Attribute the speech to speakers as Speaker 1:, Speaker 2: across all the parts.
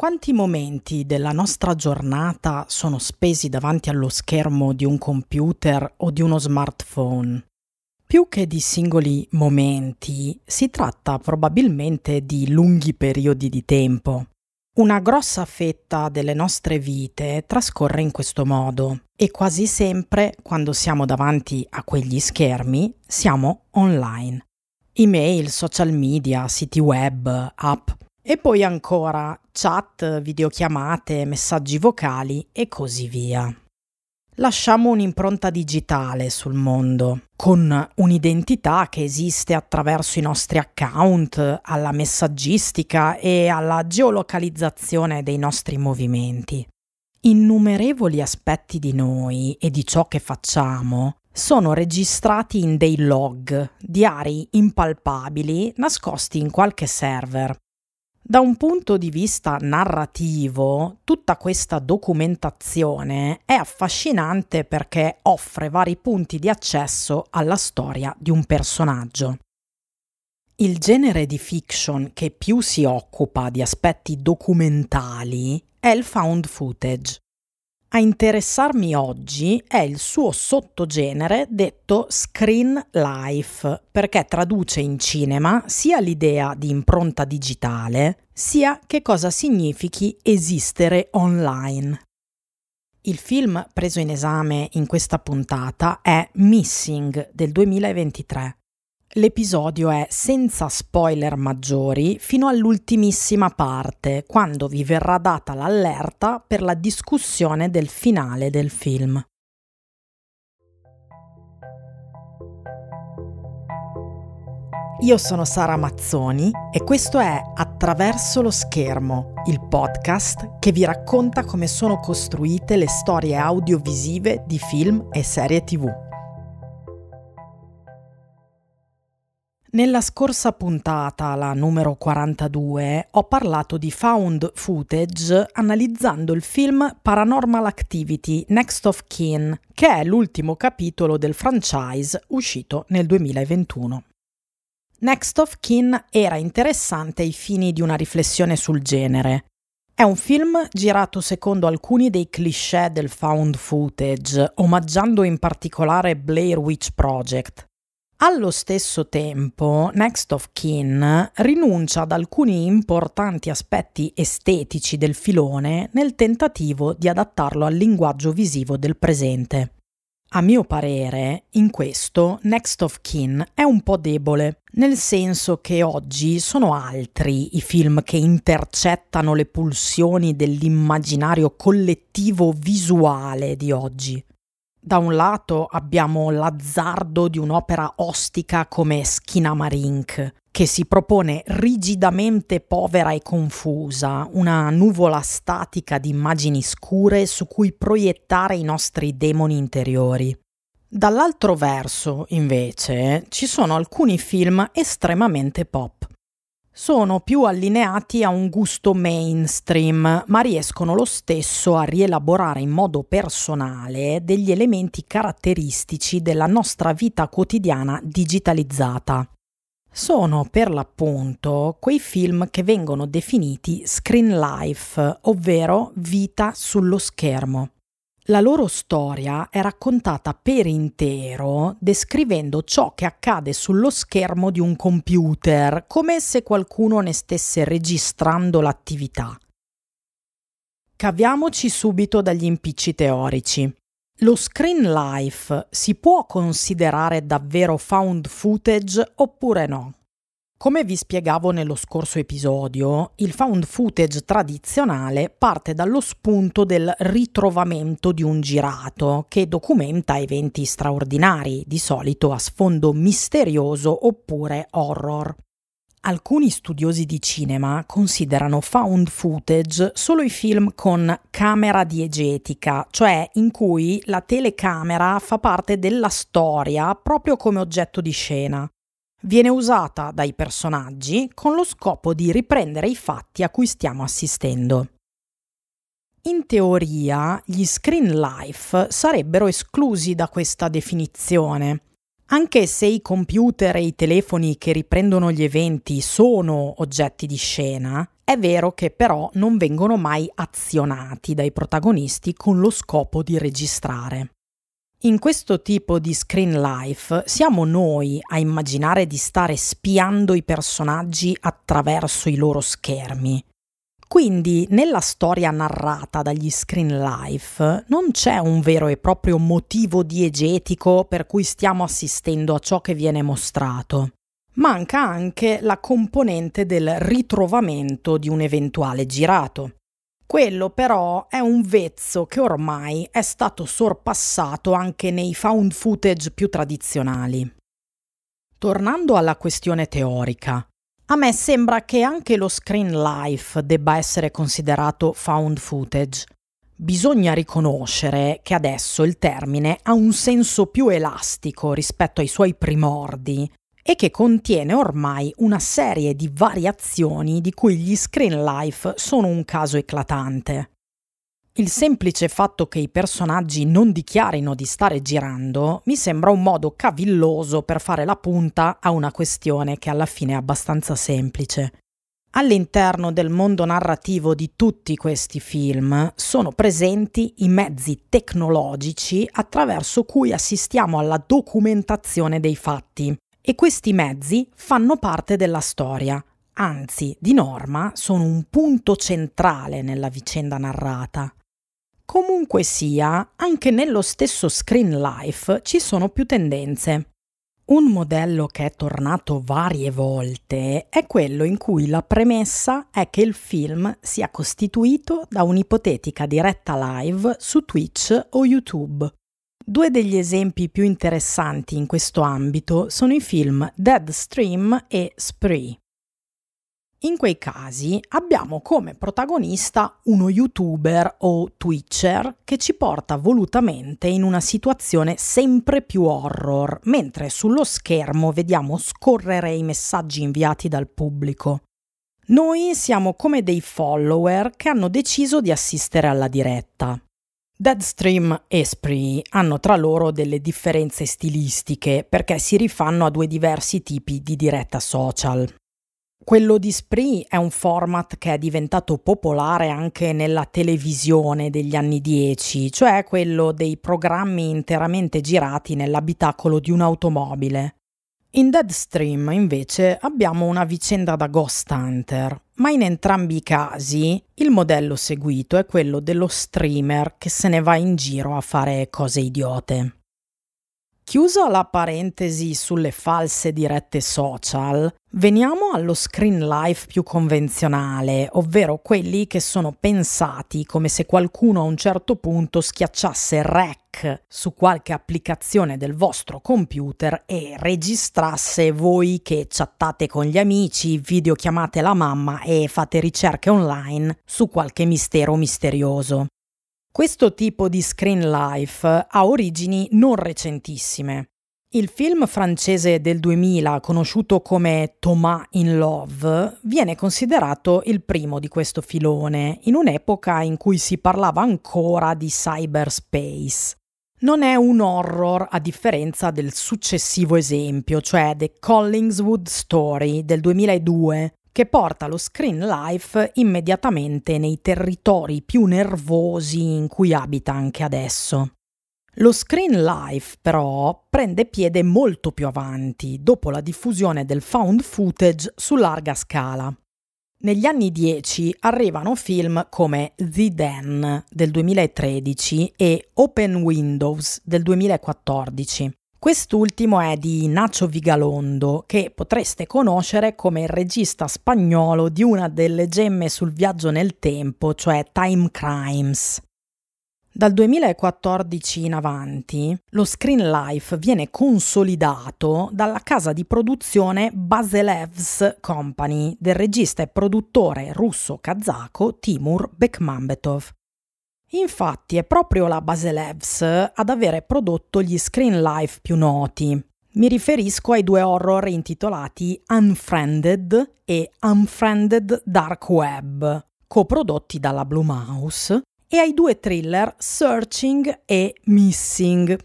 Speaker 1: Quanti momenti della nostra giornata sono spesi davanti allo schermo di un computer o di uno smartphone? Più che di singoli momenti, si tratta probabilmente di lunghi periodi di tempo. Una grossa fetta delle nostre vite trascorre in questo modo e quasi sempre quando siamo davanti a quegli schermi siamo online. Email, social media, siti web, app e poi ancora chat, videochiamate, messaggi vocali e così via. Lasciamo un'impronta digitale sul mondo, con un'identità che esiste attraverso i nostri account, alla messaggistica e alla geolocalizzazione dei nostri movimenti. Innumerevoli aspetti di noi e di ciò che facciamo sono registrati in dei log, diari impalpabili nascosti in qualche server da un punto di vista narrativo, tutta questa documentazione è affascinante perché offre vari punti di accesso alla storia di un personaggio. Il genere di fiction che più si occupa di aspetti documentali è il found footage. A interessarmi oggi è il suo sottogenere detto screen life, perché traduce in cinema sia l'idea di impronta digitale, sia che cosa significhi esistere online. Il film preso in esame in questa puntata è Missing del 2023. L'episodio è senza spoiler maggiori fino all'ultimissima parte, quando vi verrà data l'allerta per la discussione del finale del film. Io sono Sara Mazzoni e questo è Attraverso lo schermo, il podcast che vi racconta come sono costruite le storie audiovisive di film e serie tv. Nella scorsa puntata, la numero 42, ho parlato di found footage analizzando il film Paranormal Activity Next of Kin, che è l'ultimo capitolo del franchise uscito nel 2021. Next of Kin era interessante ai fini di una riflessione sul genere. È un film girato secondo alcuni dei cliché del found footage, omaggiando in particolare Blair Witch Project, allo stesso tempo, Next of Kin rinuncia ad alcuni importanti aspetti estetici del filone nel tentativo di adattarlo al linguaggio visivo del presente. A mio parere, in questo Next of Kin è un po' debole, nel senso che oggi sono altri i film che intercettano le pulsioni dell'immaginario collettivo visuale di oggi. Da un lato abbiamo l'azzardo di un'opera ostica come Skinamarink, che si propone rigidamente povera e confusa, una nuvola statica di immagini scure su cui proiettare i nostri demoni interiori. Dall'altro verso, invece, ci sono alcuni film estremamente pop sono più allineati a un gusto mainstream, ma riescono lo stesso a rielaborare in modo personale degli elementi caratteristici della nostra vita quotidiana digitalizzata. Sono per l'appunto quei film che vengono definiti screen life, ovvero vita sullo schermo. La loro storia è raccontata per intero descrivendo ciò che accade sullo schermo di un computer, come se qualcuno ne stesse registrando l'attività. Caviamoci subito dagli impicci teorici. Lo screen life si può considerare davvero found footage oppure no? Come vi spiegavo nello scorso episodio, il found footage tradizionale parte dallo spunto del ritrovamento di un girato che documenta eventi straordinari, di solito a sfondo misterioso oppure horror. Alcuni studiosi di cinema considerano found footage solo i film con camera diegetica, cioè in cui la telecamera fa parte della storia proprio come oggetto di scena viene usata dai personaggi con lo scopo di riprendere i fatti a cui stiamo assistendo. In teoria, gli screen life sarebbero esclusi da questa definizione, anche se i computer e i telefoni che riprendono gli eventi sono oggetti di scena, È vero che però non vengono mai azionati dai protagonisti con lo scopo di registrare. In questo tipo di screen life siamo noi a immaginare di stare spiando i personaggi attraverso i loro schermi. Quindi nella storia narrata dagli screen life non c'è un vero e proprio motivo diegetico per cui stiamo assistendo a ciò che viene mostrato. Manca anche la componente del ritrovamento di un eventuale girato. Quello però è un vezzo che ormai è stato sorpassato anche nei found footage più tradizionali. Tornando alla questione teorica, a me sembra che anche lo screen life debba essere considerato found footage. Bisogna riconoscere che adesso il termine ha un senso più elastico rispetto ai suoi primordi e che contiene ormai una serie di variazioni di cui gli screen life sono un caso eclatante. Il semplice fatto che i personaggi non dichiarino di stare girando mi sembra un modo cavilloso per fare la punta a una questione che alla fine è abbastanza semplice. All'interno del mondo narrativo di tutti questi film sono presenti i mezzi tecnologici attraverso cui assistiamo alla documentazione dei fatti, e questi mezzi fanno parte della storia, anzi, di norma, sono un punto centrale nella vicenda narrata. Comunque sia, anche nello stesso screen life ci sono più tendenze. Un modello che è tornato varie volte è quello in cui la premessa è che il film sia costituito da un'ipotetica diretta live su Twitch o YouTube. Due degli esempi più interessanti in questo ambito sono i film Deadstream e Spree. In quei casi abbiamo come protagonista uno youtuber o twitcher che ci porta volutamente in una situazione sempre più horror, mentre sullo schermo vediamo scorrere i messaggi inviati dal pubblico. Noi siamo come dei follower che hanno deciso di assistere alla diretta. Deadstream e Spree hanno tra loro delle differenze stilistiche perché si rifanno a due diversi tipi di diretta social. Quello di Spree è un format che è diventato popolare anche nella televisione degli anni 10, cioè quello dei programmi interamente girati nell'abitacolo di un'automobile. In Deadstream invece abbiamo una vicenda da Ghost Hunter, ma in entrambi i casi il modello seguito è quello dello streamer che se ne va in giro a fare cose idiote. Chiusa la parentesi sulle false dirette social, veniamo allo screen life più convenzionale, ovvero quelli che sono pensati come se qualcuno a un certo punto schiacciasse REC su qualche applicazione del vostro computer e registrasse voi che chattate con gli amici, videochiamate la mamma e fate ricerche online su qualche mistero misterioso. Questo tipo di screen life ha origini non recentissime. Il film francese del 2000, conosciuto come Thomas in Love, viene considerato il primo di questo filone, in un'epoca in cui si parlava ancora di cyberspace. Non è un horror a differenza del successivo esempio, cioè The Collingswood Story del 2002, che porta lo screen life immediatamente nei territori più nervosi in cui abita anche adesso. Lo screen life però prende piede molto più avanti, dopo la diffusione del found footage su larga scala. Negli anni 10 arrivano film come The Den del 2013 e Open Windows del 2014, Quest'ultimo è di Nacho Vigalondo, che potreste conoscere come il regista spagnolo di una delle gemme sul viaggio nel tempo, cioè Time Crimes. Dal 2014 in avanti, lo screen life viene consolidato dalla casa di produzione Baselevs Company del regista e produttore russo-kazako Timur Bekmambetov. Infatti è proprio la Baselevs ad avere prodotto gli screen life più noti. Mi riferisco ai due horror intitolati Unfriended e Unfriended Dark Web, coprodotti dalla Blue Mouse, e ai due thriller Searching e Missing.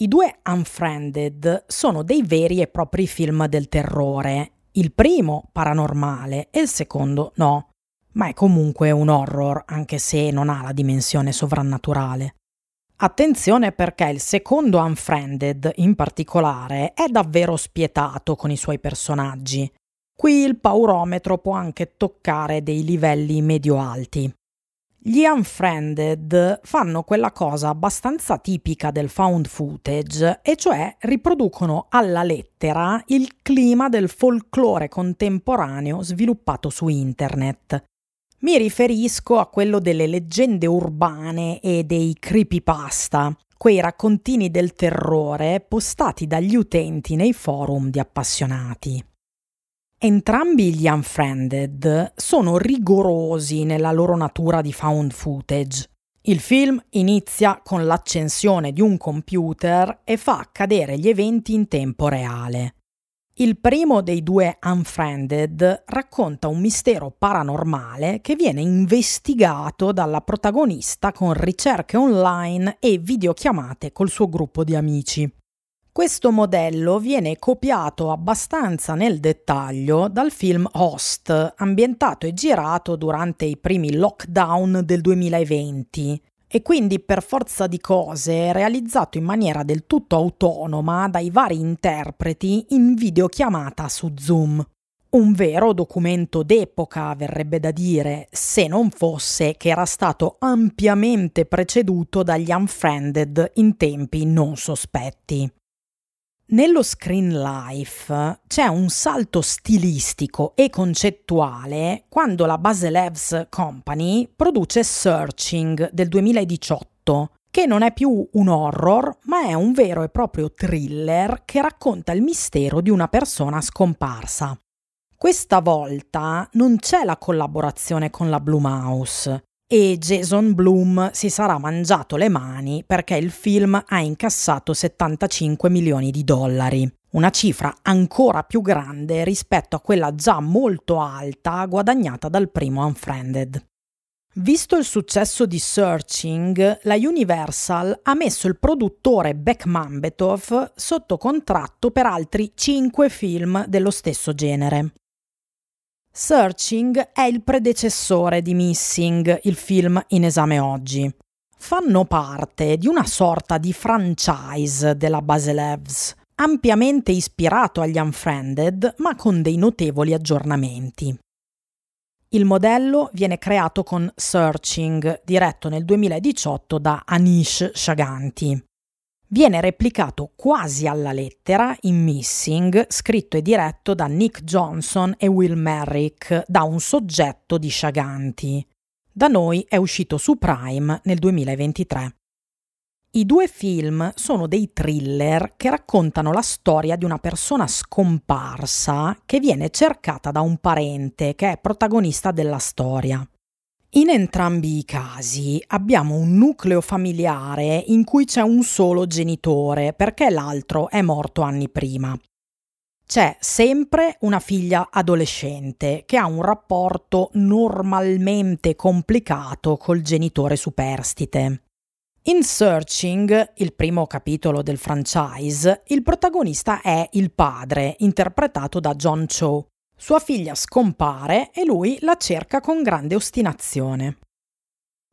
Speaker 1: I due Unfriended sono dei veri e propri film del terrore, il primo paranormale e il secondo no. ma è comunque un horror anche se non ha la dimensione sovrannaturale. Attenzione perché il secondo Unfriended in particolare è davvero spietato con i suoi personaggi. Qui il paurometro può anche toccare dei livelli medio-alti. Gli Unfriended fanno quella cosa abbastanza tipica del found footage, e cioè riproducono alla lettera il clima del folklore contemporaneo sviluppato su internet. Mi riferisco a quello delle leggende urbane e dei creepypasta, quei raccontini del terrore postati dagli utenti nei forum di appassionati. Entrambi gli Unfriended sono rigorosi nella loro natura di found footage. Il film inizia con l'accensione di un computer e fa accadere gli eventi in tempo reale. Il primo dei due Unfriended racconta un mistero paranormale che viene investigato dalla protagonista con ricerche online e videochiamate col suo gruppo di amici. Questo modello viene copiato abbastanza nel dettaglio dal film Host, ambientato e girato durante i primi lockdown del 2020, e quindi per forza di cose realizzato in maniera del tutto autonoma dai vari interpreti in videochiamata su Zoom. Un vero documento d'epoca, verrebbe da dire, se non fosse che era stato ampiamente preceduto dagli Unfriended in tempi non sospetti. Nello screen life c'è un salto stilistico e concettuale quando la Baselevs Company produce Searching del 2018, che non è più un horror, ma è un vero e proprio thriller che racconta il mistero di una persona scomparsa. Questa volta non c'è la collaborazione con la Blue Mouse, e Jason Bloom si sarà mangiato le mani perché il film ha incassato 75 milioni di dollari, una cifra ancora più grande rispetto a quella già molto alta guadagnata dal primo Unfriended. Visto il successo di Searching, la Universal ha messo il produttore Beck Mambetov sotto contratto per altri 5 film dello stesso genere. Searching è il predecessore di Missing, il film in esame oggi. Fanno parte di una sorta di franchise della Baselevs, ampiamente ispirato agli Unfriended, ma con dei notevoli aggiornamenti. Il modello viene creato con Searching, diretto nel 2018 da Anish Shaganti. Viene replicato quasi alla lettera in Missing, scritto e diretto da Nick Johnson e Will Merrick, da un soggetto di Shaganti. Da noi è uscito su Prime nel 2023. I due film sono dei thriller che raccontano la storia di una persona scomparsa che viene cercata da un parente che è protagonista della storia. In entrambi i casi abbiamo un nucleo familiare in cui c'è un solo genitore perché l'altro è morto anni prima. C'è sempre una figlia adolescente che ha un rapporto normalmente complicato col genitore superstite. In Searching, il primo capitolo del franchise, il protagonista è il padre, interpretato da John Cho, sua figlia scompare e lui la cerca con grande ostinazione.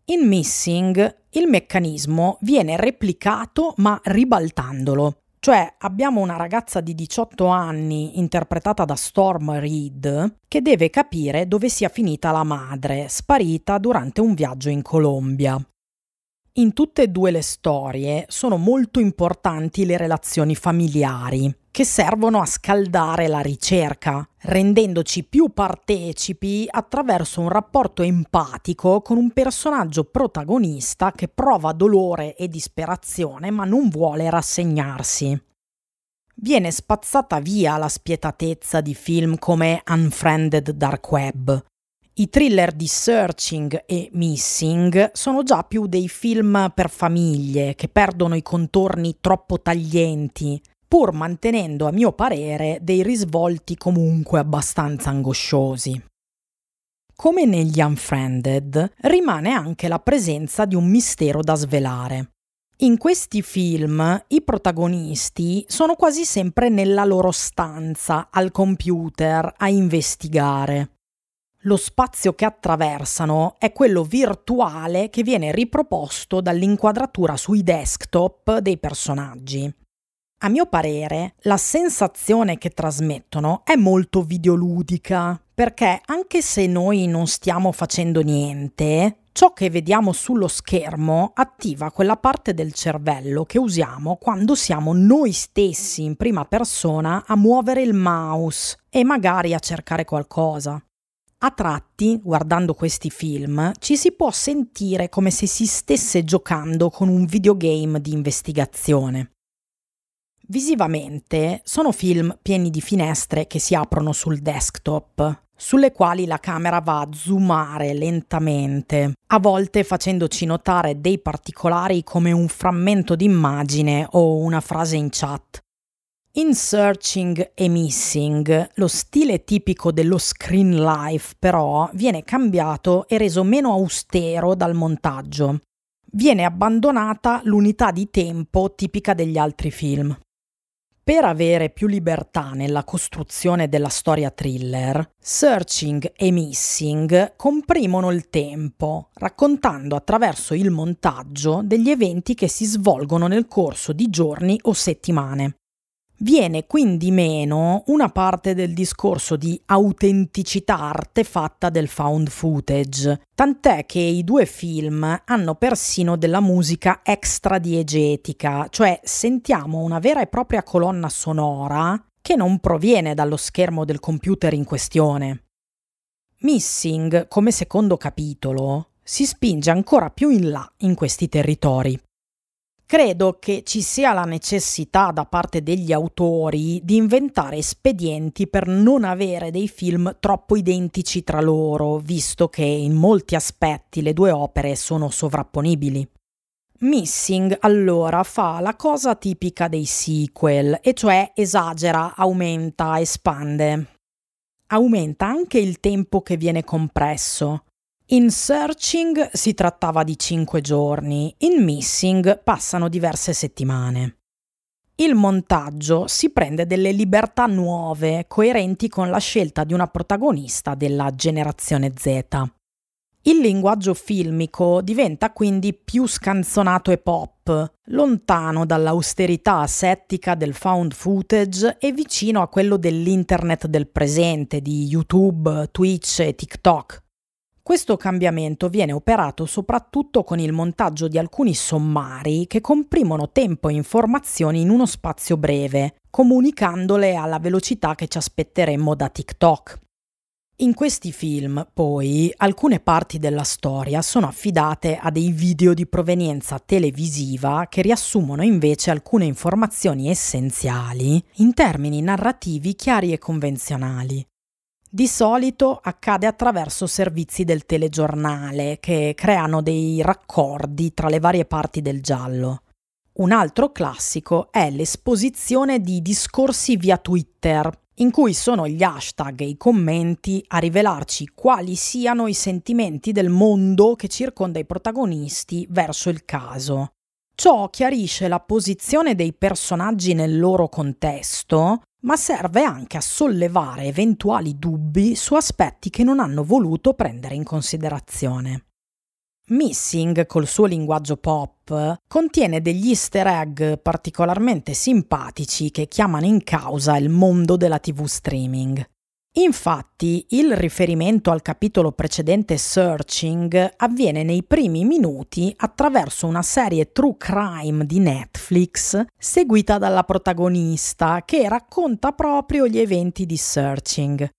Speaker 1: In Missing il meccanismo viene replicato ma ribaltandolo, cioè abbiamo una ragazza di 18 anni interpretata da Storm Reed che deve capire dove sia finita la madre, sparita durante un viaggio in Colombia. In tutte e due le storie sono molto importanti le relazioni familiari, che servono a scaldare la ricerca, rendendoci più partecipi attraverso un rapporto empatico con un personaggio protagonista che prova dolore e disperazione ma non vuole rassegnarsi. Viene spazzata via la spietatezza di film come Unfriended Dark Web, i thriller di Searching e Missing sono già più dei film per famiglie che perdono i contorni troppo taglienti, pur mantenendo a mio parere dei risvolti comunque abbastanza angosciosi. Come negli Unfriended, rimane anche la presenza di un mistero da svelare. In questi film i protagonisti sono quasi sempre nella loro stanza, al computer, a investigare. Lo spazio che attraversano è quello virtuale che viene riproposto dall'inquadratura sui desktop dei personaggi. A mio parere, la sensazione che trasmettono è molto videoludica, perché anche se noi non stiamo facendo niente, ciò che vediamo sullo schermo attiva quella parte del cervello che usiamo quando siamo noi stessi in prima persona a muovere il mouse e magari a cercare qualcosa. A tratti, guardando questi film, ci si può sentire come se si stesse giocando con un videogame di investigazione. Visivamente sono film pieni di finestre che si aprono sul desktop, sulle quali la camera va a zoomare lentamente, a volte facendoci notare dei particolari come un frammento d'immagine o una frase in chat. In Searching e Missing, lo stile tipico dello screen life però viene cambiato e reso meno austero dal montaggio. Viene abbandonata l'unità di tempo tipica degli altri film. Per avere più libertà nella costruzione della storia thriller, Searching e Missing comprimono il tempo, raccontando attraverso il montaggio degli eventi che si svolgono nel corso di giorni o settimane. Viene quindi meno una parte del discorso di autenticità artefatta del found footage, tant'è che i due film hanno persino della musica extra diegetica, cioè sentiamo una vera e propria colonna sonora che non proviene dallo schermo del computer in questione. Missing, come secondo capitolo, si spinge ancora più in là in questi territori. Credo che ci sia la necessità da parte degli autori di inventare espedienti per non avere dei film troppo identici tra loro, visto che in molti aspetti le due opere sono sovrapponibili. Missing allora fa la cosa tipica dei sequel, e cioè esagera, aumenta, espande. Aumenta anche il tempo che viene compresso. In Searching si trattava di cinque giorni, in Missing passano diverse settimane. Il montaggio si prende delle libertà nuove, coerenti con la scelta di una protagonista della generazione Z. Il linguaggio filmico diventa quindi più scanzonato e pop, lontano dall'austerità asettica del found footage e vicino a quello dell'internet del presente, di YouTube, Twitch e TikTok. Questo cambiamento viene operato soprattutto con il montaggio di alcuni sommari che comprimono tempo e informazioni in uno spazio breve, comunicandole alla velocità che ci aspetteremmo da TikTok. In questi film, poi, alcune parti della storia sono affidate a dei video di provenienza televisiva che riassumono invece alcune informazioni essenziali in termini narrativi chiari e convenzionali. Di solito accade attraverso servizi del telegiornale che creano dei raccordi tra le varie parti del giallo. Un altro classico è l'esposizione di discorsi via Twitter, in cui sono gli hashtag e i commenti a rivelarci quali siano i sentimenti del mondo che circonda i protagonisti verso il caso. Ciò chiarisce la posizione dei personaggi nel loro contesto, ma serve anche a sollevare eventuali dubbi su aspetti che non hanno voluto prendere in considerazione. Missing, col suo linguaggio pop, contiene degli easter egg particolarmente simpatici che chiamano in causa il mondo della TV streaming. Infatti, il riferimento al capitolo precedente Searching avviene nei primi minuti attraverso una serie true crime di Netflix seguita dalla protagonista che racconta proprio gli eventi di Searching.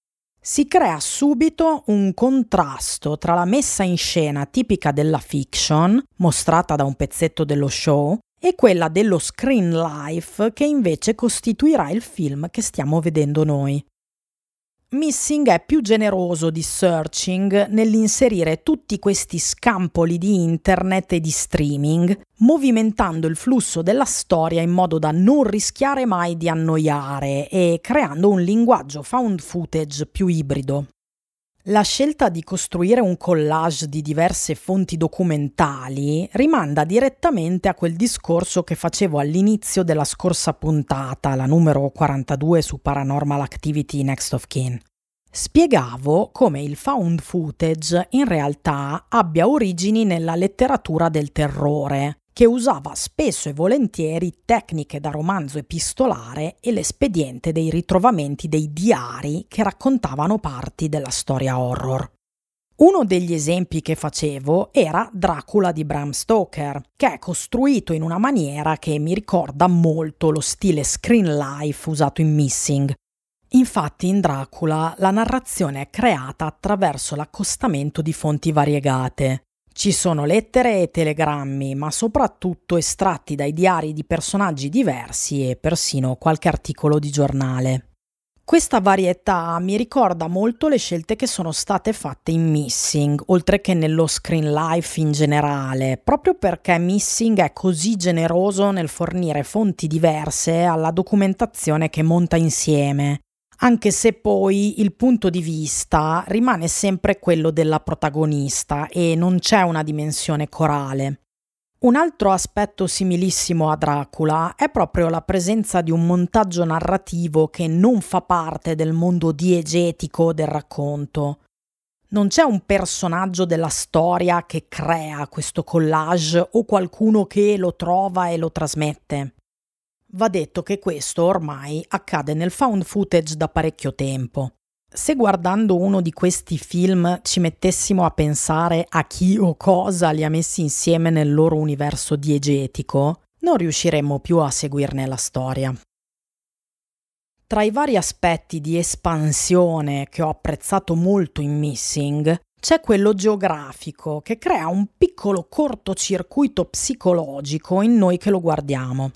Speaker 1: Si crea subito un contrasto tra la messa in scena tipica della fiction, mostrata da un pezzetto dello show, e quella dello screen life che invece costituirà il film che stiamo vedendo noi. Missing è più generoso di Searching nell'inserire tutti questi scampoli di internet e di streaming, movimentando il flusso della storia in modo da non rischiare mai di annoiare e creando un linguaggio found footage più ibrido. La scelta di costruire un collage di diverse fonti documentali rimanda direttamente a quel discorso che facevo all'inizio della scorsa puntata, la numero 42 su Paranormal Activity Next of Kin. spiegavo come il found footage in realtà abbia origini nella letteratura del terrore, che usava spesso e volentieri tecniche da romanzo epistolare e l'espediente dei ritrovamenti dei diari che raccontavano parti della storia horror. Uno degli esempi che facevo era Dracula di Bram Stoker, che è costruito in una maniera che mi ricorda molto lo stile screen life usato in Missing, Infatti in Dracula la narrazione è creata attraverso l'accostamento di fonti variegate. Ci sono lettere e telegrammi, ma soprattutto estratti dai diari di personaggi diversi e persino qualche articolo di giornale. Questa varietà mi ricorda molto le scelte che sono state fatte in Missing, oltre che nello screen life in generale, proprio perché Missing è così generoso nel fornire fonti diverse alla documentazione che monta insieme anche se poi il punto di vista rimane sempre quello della protagonista e non c'è una dimensione corale. Un altro aspetto similissimo a Dracula è proprio la presenza di un montaggio narrativo che non fa parte del mondo diegetico del racconto. Non c'è un personaggio della storia che crea questo collage o qualcuno che lo trova e lo trasmette. Va detto che questo ormai accade nel found footage da parecchio tempo. Se guardando uno di questi film ci mettessimo a pensare a chi o cosa li ha messi insieme nel loro universo diegetico, non riusciremmo più a seguirne la storia. Tra i vari aspetti di espansione che ho apprezzato molto in Missing, c'è quello geografico che crea un piccolo cortocircuito psicologico in noi che lo guardiamo.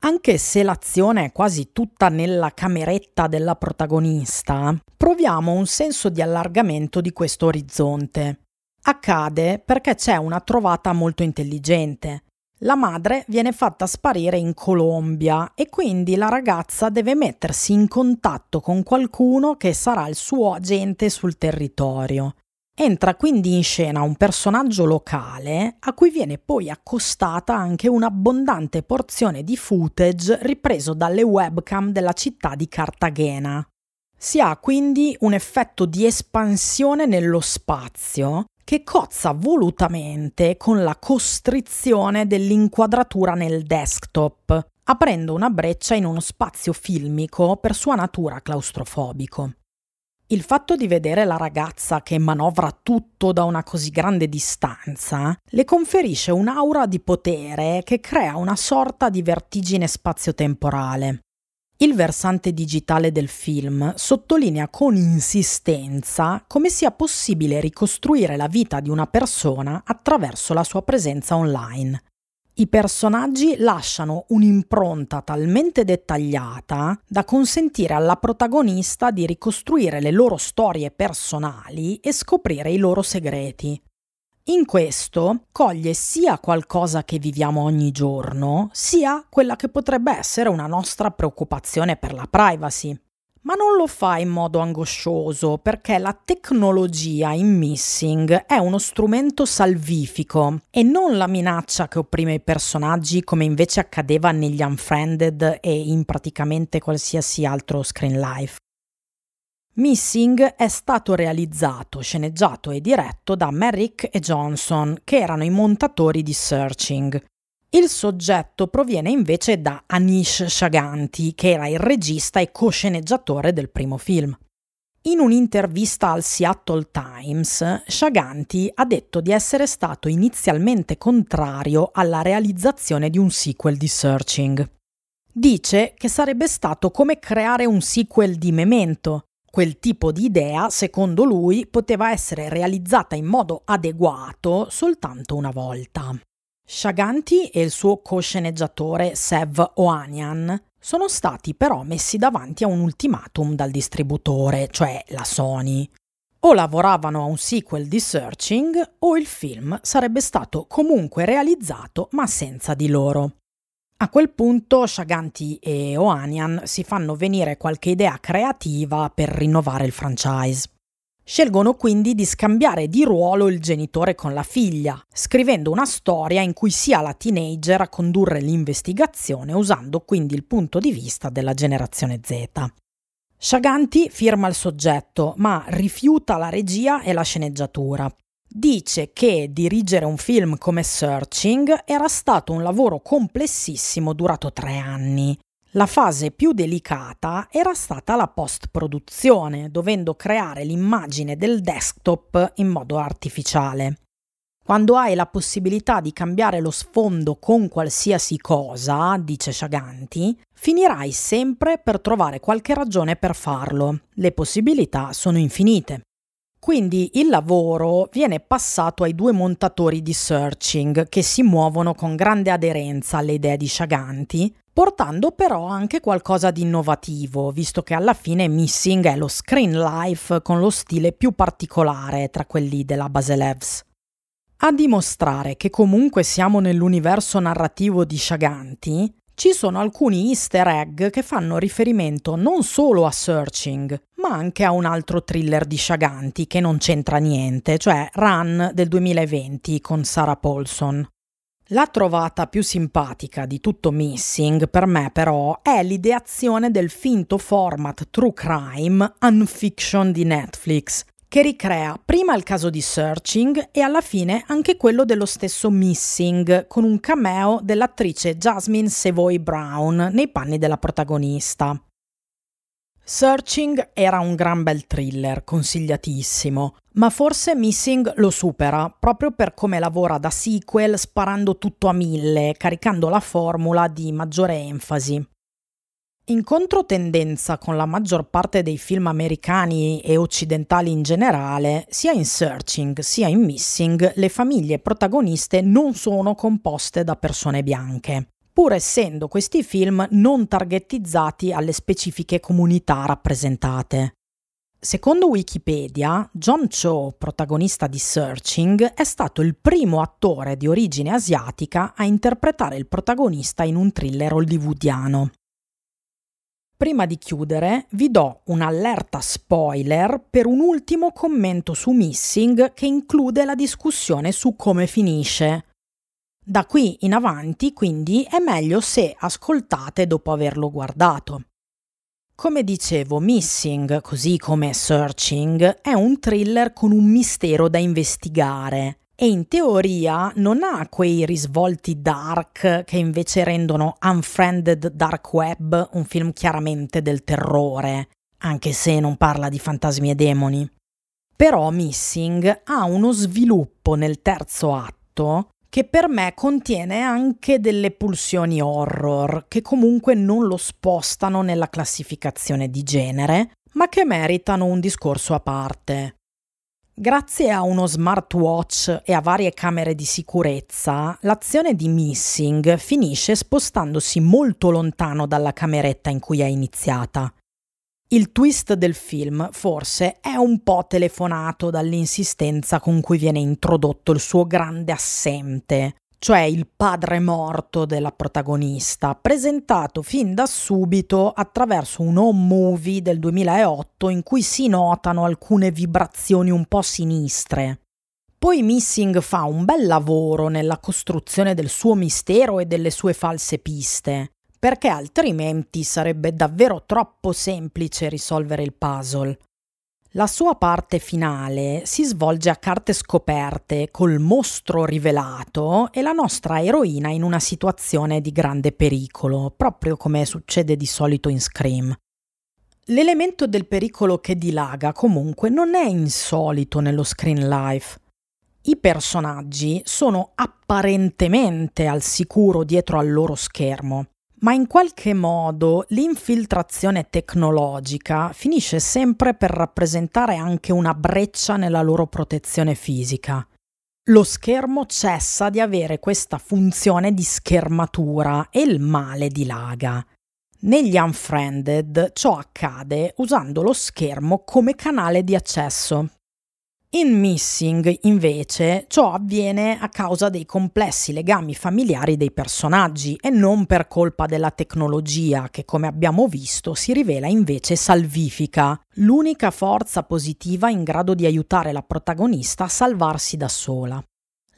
Speaker 1: Anche se l'azione è quasi tutta nella cameretta della protagonista, proviamo un senso di allargamento di questo orizzonte. Accade perché c'è una trovata molto intelligente. La madre viene fatta sparire in Colombia e quindi la ragazza deve mettersi in contatto con qualcuno che sarà il suo agente sul territorio. Entra quindi in scena un personaggio locale a cui viene poi accostata anche un'abbondante porzione di footage ripreso dalle webcam della città di Cartagena. Si ha quindi un effetto di espansione nello spazio che cozza volutamente con la costrizione dell'inquadratura nel desktop, aprendo una breccia in uno spazio filmico per sua natura claustrofobico. Il fatto di vedere la ragazza che manovra tutto da una così grande distanza le conferisce un'aura di potere che crea una sorta di vertigine spazio-temporale. Il versante digitale del film sottolinea con insistenza come sia possibile ricostruire la vita di una persona attraverso la sua presenza online, i personaggi lasciano un'impronta talmente dettagliata da consentire alla protagonista di ricostruire le loro storie personali e scoprire i loro segreti. In questo coglie sia qualcosa che viviamo ogni giorno, sia quella che potrebbe essere una nostra preoccupazione per la privacy ma non lo fa in modo angoscioso perché la tecnologia in Missing è uno strumento salvifico e non la minaccia che opprime i personaggi come invece accadeva negli Unfriended e in praticamente qualsiasi altro screen life. Missing è stato realizzato, sceneggiato e diretto da Merrick e Johnson, che erano i montatori di Searching, il soggetto proviene invece da Anish Shaganti, che era il regista e cosceneggiatore del primo film. In un'intervista al Seattle Times, Shaganti ha detto di essere stato inizialmente contrario alla realizzazione di un sequel di Searching. Dice che sarebbe stato come creare un sequel di Memento. Quel tipo di idea, secondo lui, poteva essere realizzata in modo adeguato soltanto una volta. Shaganti e il suo co-sceneggiatore Sev Oanian sono stati però messi davanti a un ultimatum dal distributore, cioè la Sony. O lavoravano a un sequel di Searching o il film sarebbe stato comunque realizzato ma senza di loro. A quel punto Shaganti e Oanian si fanno venire qualche idea creativa per rinnovare il franchise. Scelgono quindi di scambiare di ruolo il genitore con la figlia, scrivendo una storia in cui sia la teenager a condurre l'investigazione usando quindi il punto di vista della generazione Z. Shaganti firma il soggetto, ma rifiuta la regia e la sceneggiatura. Dice che dirigere un film come Searching era stato un lavoro complessissimo durato tre anni. La fase più delicata era stata la post-produzione, dovendo creare l'immagine del desktop in modo artificiale. Quando hai la possibilità di cambiare lo sfondo con qualsiasi cosa, dice Shaganti, finirai sempre per trovare qualche ragione per farlo. Le possibilità sono infinite. Quindi il lavoro viene passato ai due montatori di searching che si muovono con grande aderenza alle idee di Shaganti, portando però anche qualcosa di innovativo, visto che alla fine Missing è lo screen life con lo stile più particolare tra quelli della Baselevs. A dimostrare che comunque siamo nell'universo narrativo di Shaganti, ci sono alcuni easter egg che fanno riferimento non solo a Searching, ma anche a un altro thriller di Shaganti che non c'entra niente, cioè Run del 2020 con Sarah Paulson. La trovata più simpatica di tutto Missing per me però è l'ideazione del finto format true crime Unfiction di Netflix, che ricrea prima il caso di Searching e alla fine anche quello dello stesso Missing, con un cameo dell'attrice Jasmine Savoy Brown nei panni della protagonista. Searching era un gran bel thriller, consigliatissimo, ma forse Missing lo supera proprio per come lavora da sequel sparando tutto a mille, caricando la formula di maggiore enfasi. In controtendenza con la maggior parte dei film americani e occidentali in generale, sia in Searching sia in Missing le famiglie protagoniste non sono composte da persone bianche, pur essendo questi film non targetizzati alle specifiche comunità rappresentate. Secondo Wikipedia, John Cho, protagonista di Searching, è stato il primo attore di origine asiatica a interpretare il protagonista in un thriller hollywoodiano. Prima di chiudere, vi do un'allerta spoiler per un ultimo commento su Missing che include la discussione su come finisce. Da qui in avanti, quindi, è meglio se ascoltate dopo averlo guardato. Come dicevo, Missing, così come Searching, è un thriller con un mistero da investigare e in teoria non ha quei risvolti dark che invece rendono Unfriended Dark Web un film chiaramente del terrore, anche se non parla di fantasmi e demoni. Però Missing ha uno sviluppo nel terzo atto che per me contiene anche delle pulsioni horror che comunque non lo spostano nella classificazione di genere, ma che meritano un discorso a parte. Grazie a uno smartwatch e a varie camere di sicurezza, l'azione di Missing finisce spostandosi molto lontano dalla cameretta in cui è iniziata. Il twist del film forse è un po' telefonato dall'insistenza con cui viene introdotto il suo grande assente, cioè il padre morto della protagonista, presentato fin da subito attraverso un home movie del 2008 in cui si notano alcune vibrazioni un po' sinistre. Poi Missing fa un bel lavoro nella costruzione del suo mistero e delle sue false piste, perché altrimenti sarebbe davvero troppo semplice risolvere il puzzle. La sua parte finale si svolge a carte scoperte, col mostro rivelato e la nostra eroina in una situazione di grande pericolo, proprio come succede di solito in Scream. L'elemento del pericolo che dilaga comunque non è insolito nello screen life. I personaggi sono apparentemente al sicuro dietro al loro schermo ma in qualche modo l'infiltrazione tecnologica finisce sempre per rappresentare anche una breccia nella loro protezione fisica. Lo schermo cessa di avere questa funzione di schermatura e il male dilaga. Negli Unfriended ciò accade usando lo schermo come canale di accesso. In Missing, invece, ciò avviene a causa dei complessi legami familiari dei personaggi e non per colpa della tecnologia che, come abbiamo visto, si rivela invece salvifica, l'unica forza positiva in grado di aiutare la protagonista a salvarsi da sola.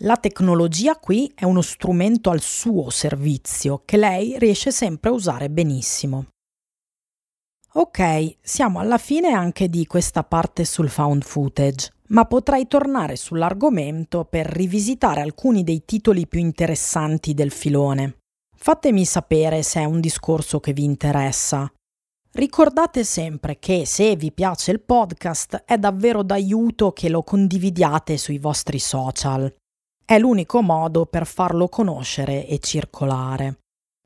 Speaker 1: La tecnologia qui è uno strumento al suo servizio che lei riesce sempre a usare benissimo. Ok, siamo alla fine anche di questa parte sul found footage, ma potrei tornare sull'argomento per rivisitare alcuni dei titoli più interessanti del filone. Fatemi sapere se è un discorso che vi interessa. Ricordate sempre che se vi piace il podcast è davvero d'aiuto che lo condividiate sui vostri social. È l'unico modo per farlo conoscere e circolare.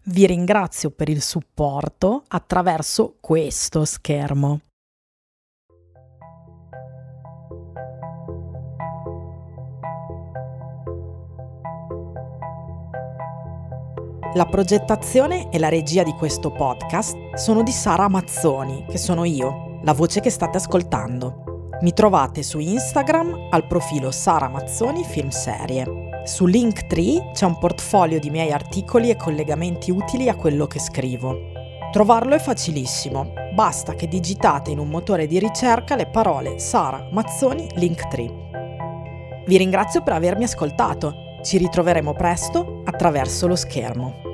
Speaker 1: Vi ringrazio per il supporto attraverso questo schermo. La progettazione e la regia di questo podcast sono di Sara Mazzoni, che sono io, la voce che state ascoltando. Mi trovate su Instagram al profilo Sara Mazzoni Film Serie. Su Linktree c'è un portfolio di miei articoli e collegamenti utili a quello che scrivo. Trovarlo è facilissimo, basta che digitate in un motore di ricerca le parole Sara Mazzoni Linktree. Vi ringrazio per avermi ascoltato, ci ritroveremo presto attraverso lo schermo.